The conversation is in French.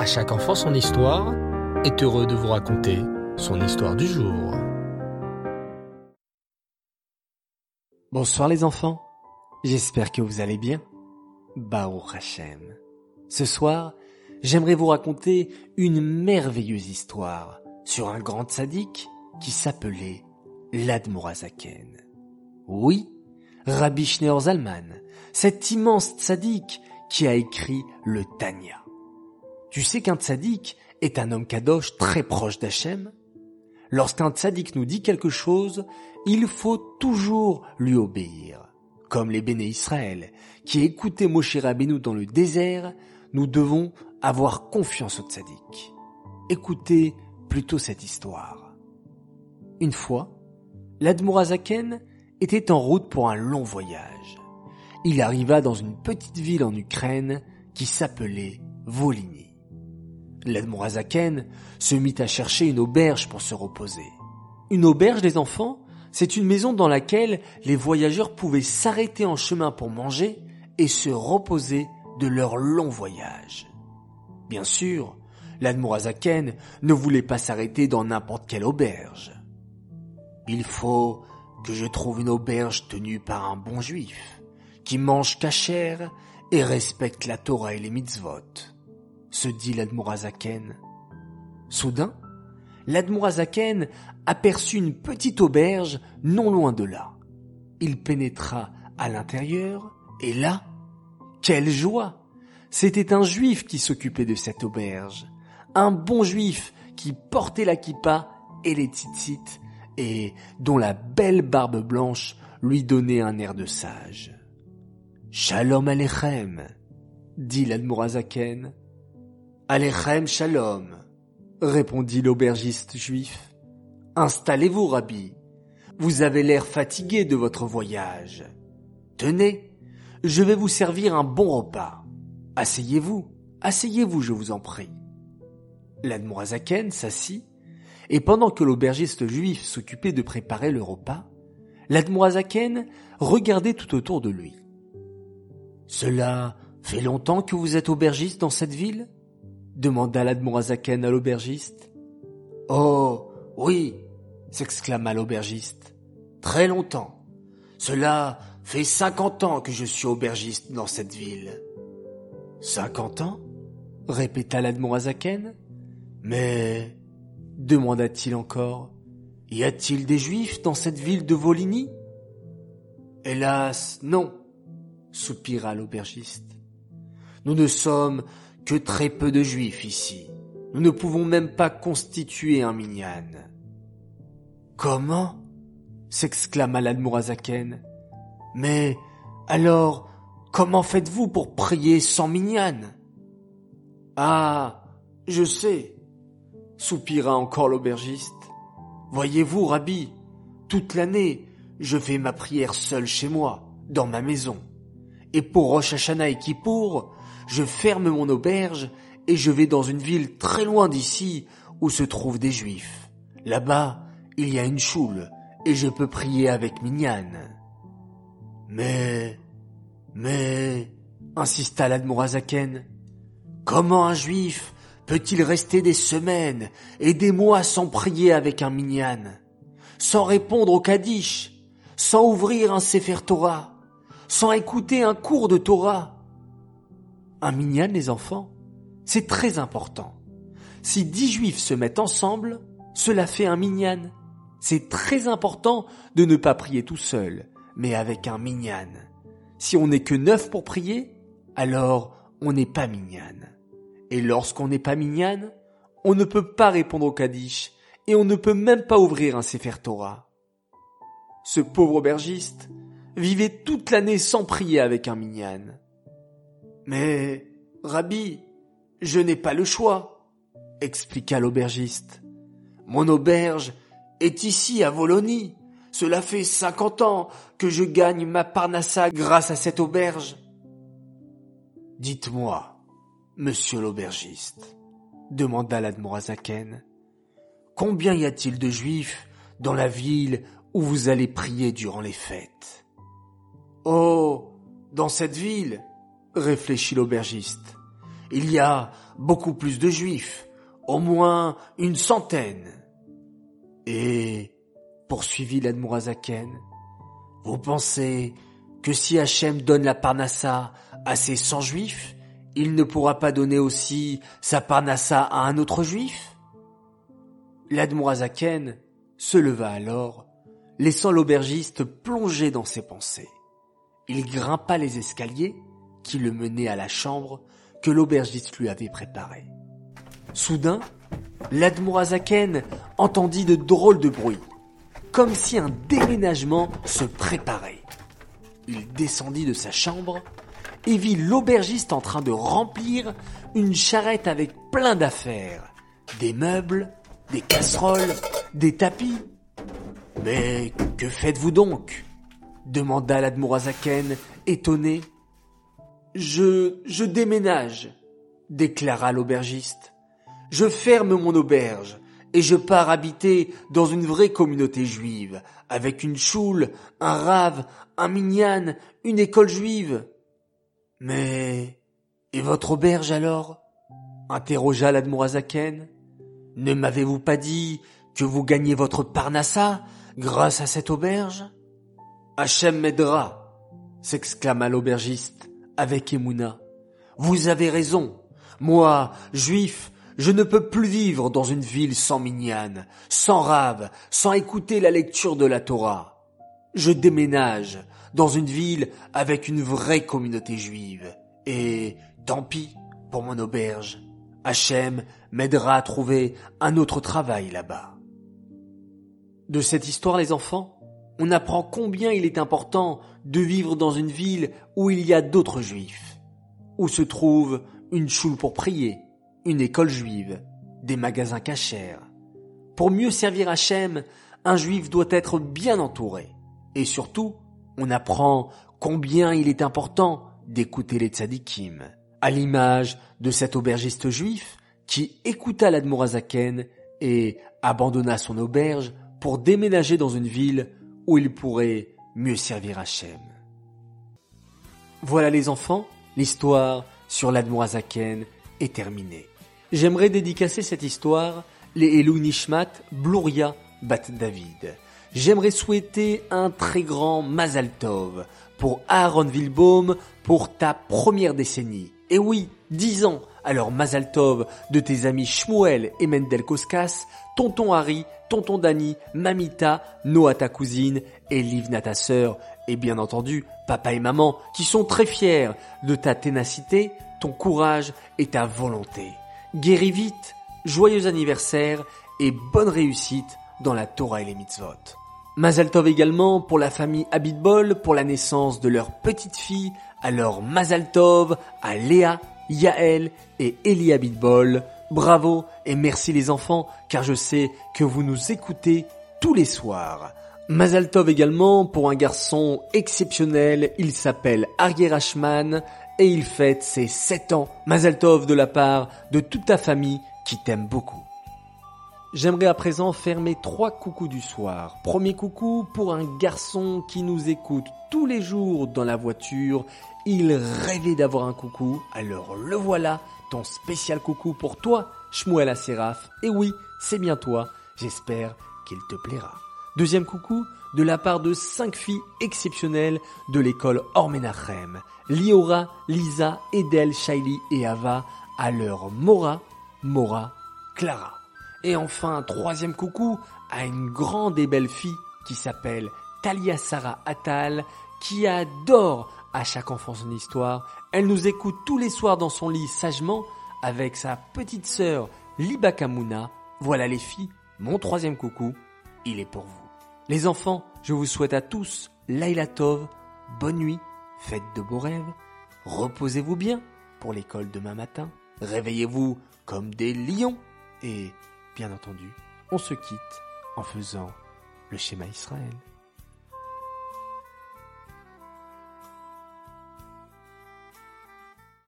À chaque enfant son histoire est heureux de vous raconter son histoire du jour. Bonsoir les enfants, j'espère que vous allez bien. Baruch Hashem. Ce soir, j'aimerais vous raconter une merveilleuse histoire sur un grand sadique qui s'appelait l'Admorazaken. Oui, Rabbi Schneur Zalman, cet immense tzaddik qui a écrit le Tanya. Tu sais qu'un tzaddik est un homme kadosh très proche d'Hachem Lorsqu'un tzaddik nous dit quelque chose, il faut toujours lui obéir. Comme les béné Israël, qui écoutaient Moshe Rabbeinu dans le désert, nous devons avoir confiance au tzaddik. Écoutez plutôt cette histoire. Une fois, l'Admorazaken était en route pour un long voyage. Il arriva dans une petite ville en Ukraine qui s'appelait Volhynie. L'Admorazaken se mit à chercher une auberge pour se reposer. Une auberge des enfants, c'est une maison dans laquelle les voyageurs pouvaient s'arrêter en chemin pour manger et se reposer de leur long voyage. Bien sûr, l'Admorazaken ne voulait pas s'arrêter dans n'importe quelle auberge. Il faut que je trouve une auberge tenue par un bon juif, qui mange cachère et respecte la Torah et les mitzvot se dit l'Admorazaken. Soudain, l'Admorazaken aperçut une petite auberge non loin de là. Il pénétra à l'intérieur et là, quelle joie C'était un juif qui s'occupait de cette auberge. Un bon juif qui portait la kippa et les tzitzit et dont la belle barbe blanche lui donnait un air de sage. Shalom Alechem, dit l'Admorazaken. Alechem shalom, répondit l'aubergiste juif. Installez-vous, Rabbi. Vous avez l'air fatigué de votre voyage. Tenez, je vais vous servir un bon repas. Asseyez-vous, asseyez-vous, je vous en prie. L'Admorazaken s'assit, et pendant que l'aubergiste juif s'occupait de préparer le repas, l'Admorazaken regardait tout autour de lui. Cela fait longtemps que vous êtes aubergiste dans cette ville? Demanda l'Admorazaken à l'aubergiste. Oh, oui, s'exclama l'aubergiste. Très longtemps. Cela fait cinquante ans que je suis aubergiste dans cette ville. Cinquante ans? répéta l'Admorazaken. Mais, demanda-t-il encore, y a-t-il des juifs dans cette ville de Volhynie? Hélas, non, soupira l'aubergiste. Nous ne sommes que très peu de juifs ici. Nous ne pouvons même pas constituer un minyan. Comment? s'exclama l'Admorazaken. Mais alors, comment faites-vous pour prier sans minyan? Ah, je sais, soupira encore l'aubergiste. Voyez-vous, Rabbi, toute l'année, je fais ma prière seul chez moi, dans ma maison. Et pour Rosh Hashanah et je ferme mon auberge et je vais dans une ville très loin d'ici où se trouvent des juifs. Là-bas, il y a une choule et je peux prier avec Mignane. Mais, mais, insista l'Admorazaken, comment un juif peut-il rester des semaines et des mois sans prier avec un Mignane, sans répondre au Kaddish, sans ouvrir un Sefer Torah, sans écouter un cours de Torah? Un minyan, les enfants, c'est très important. Si dix juifs se mettent ensemble, cela fait un minyan. C'est très important de ne pas prier tout seul, mais avec un minyan. Si on n'est que neuf pour prier, alors on n'est pas minyan. Et lorsqu'on n'est pas minyan, on ne peut pas répondre au Kaddish et on ne peut même pas ouvrir un Sefer Torah. Ce pauvre aubergiste vivait toute l'année sans prier avec un minyan. Mais, Rabbi, je n'ai pas le choix, expliqua l'aubergiste. Mon auberge est ici à Volonie. Cela fait cinquante ans que je gagne ma parnassa grâce à cette auberge. Dites-moi, monsieur l'aubergiste, demanda l'Admorazaken, combien y a-t-il de juifs dans la ville où vous allez prier durant les fêtes? Oh, dans cette ville, réfléchit l'aubergiste. Il y a beaucoup plus de juifs, au moins une centaine. Et, poursuivit l'Admorazaken, vous pensez que si Hachem donne la Parnassa à ses cent juifs, il ne pourra pas donner aussi sa Parnassa à un autre juif? L'Admorazaken se leva alors, laissant l'aubergiste plonger dans ses pensées. Il grimpa les escaliers qui le menaient à la chambre que l'aubergiste lui avait préparée. Soudain, l'Admorazaken entendit de drôles de bruits, comme si un déménagement se préparait. Il descendit de sa chambre et vit l'aubergiste en train de remplir une charrette avec plein d'affaires, des meubles, des casseroles, des tapis. Mais que faites-vous donc? demanda l'Admorazaken, étonné. Je, je déménage, déclara l'aubergiste. Je ferme mon auberge et je pars habiter dans une vraie communauté juive, avec une choule, un rave, un minyan, une école juive. Mais, et votre auberge alors? interrogea l'Admorazaken. Ne m'avez-vous pas dit que vous gagnez votre parnassa grâce à cette auberge? Hachem m'aidera, s'exclama l'aubergiste avec émouna. Vous avez raison. Moi, juif, je ne peux plus vivre dans une ville sans mignane, sans rave, sans écouter la lecture de la Torah. Je déménage dans une ville avec une vraie communauté juive. Et tant pis pour mon auberge. Hachem m'aidera à trouver un autre travail là-bas. De cette histoire, les enfants, on apprend combien il est important de vivre dans une ville où il y a d'autres juifs, où se trouve une choule pour prier, une école juive, des magasins cachers. Pour mieux servir Hachem, un juif doit être bien entouré. Et surtout, on apprend combien il est important d'écouter les tzadikim, à l'image de cet aubergiste juif qui écouta l'Admorazaken et abandonna son auberge pour déménager dans une ville où il pourrait mieux servir Hachem. Voilà les enfants, l'histoire sur l'Admorazaken est terminée. J'aimerais dédicacer cette histoire les Elou Nishmat Bluria Bat David. J'aimerais souhaiter un très grand Mazal Tov pour Aaron Wilbaum pour ta première décennie. Et oui, dix ans. Alors Mazal Tov de tes amis Shmuel et Mendel Koskas, tonton Harry, tonton Dani, Mamita, Noah ta cousine et Livna ta sœur, et bien entendu papa et maman qui sont très fiers de ta ténacité, ton courage et ta volonté. Guéris vite, joyeux anniversaire et bonne réussite dans la Torah et les mitzvot. Mazal Tov également pour la famille Abitbol pour la naissance de leur petite fille, alors Mazal Tov à Léa, Yael et Eli Abitbol. Bravo et merci les enfants car je sais que vous nous écoutez tous les soirs. Mazal Tov également pour un garçon exceptionnel, il s'appelle Arger Rashman et il fête ses 7 ans. Mazal Tov de la part de toute ta famille qui t'aime beaucoup. J'aimerais à présent faire mes trois coucous du soir. Premier coucou pour un garçon qui nous écoute tous les jours dans la voiture. Il rêvait d'avoir un coucou, alors le voilà, ton spécial coucou pour toi, Shmuel Asseraf. Et oui, c'est bien toi, j'espère qu'il te plaira. Deuxième coucou de la part de cinq filles exceptionnelles de l'école Ormenachem. Liora, Lisa, Edel, Shaili et Ava, leur Mora, Mora, Clara. Et enfin, troisième coucou à une grande et belle fille qui s'appelle Talia Sarah Attal, qui adore à chaque enfant son histoire. Elle nous écoute tous les soirs dans son lit sagement avec sa petite sœur Liba Kamuna. Voilà les filles, mon troisième coucou, il est pour vous. Les enfants, je vous souhaite à tous Laila Tov, bonne nuit, faites de beaux rêves, reposez-vous bien pour l'école demain matin, réveillez-vous comme des lions et bien entendu, on se quitte en faisant le schéma Israël.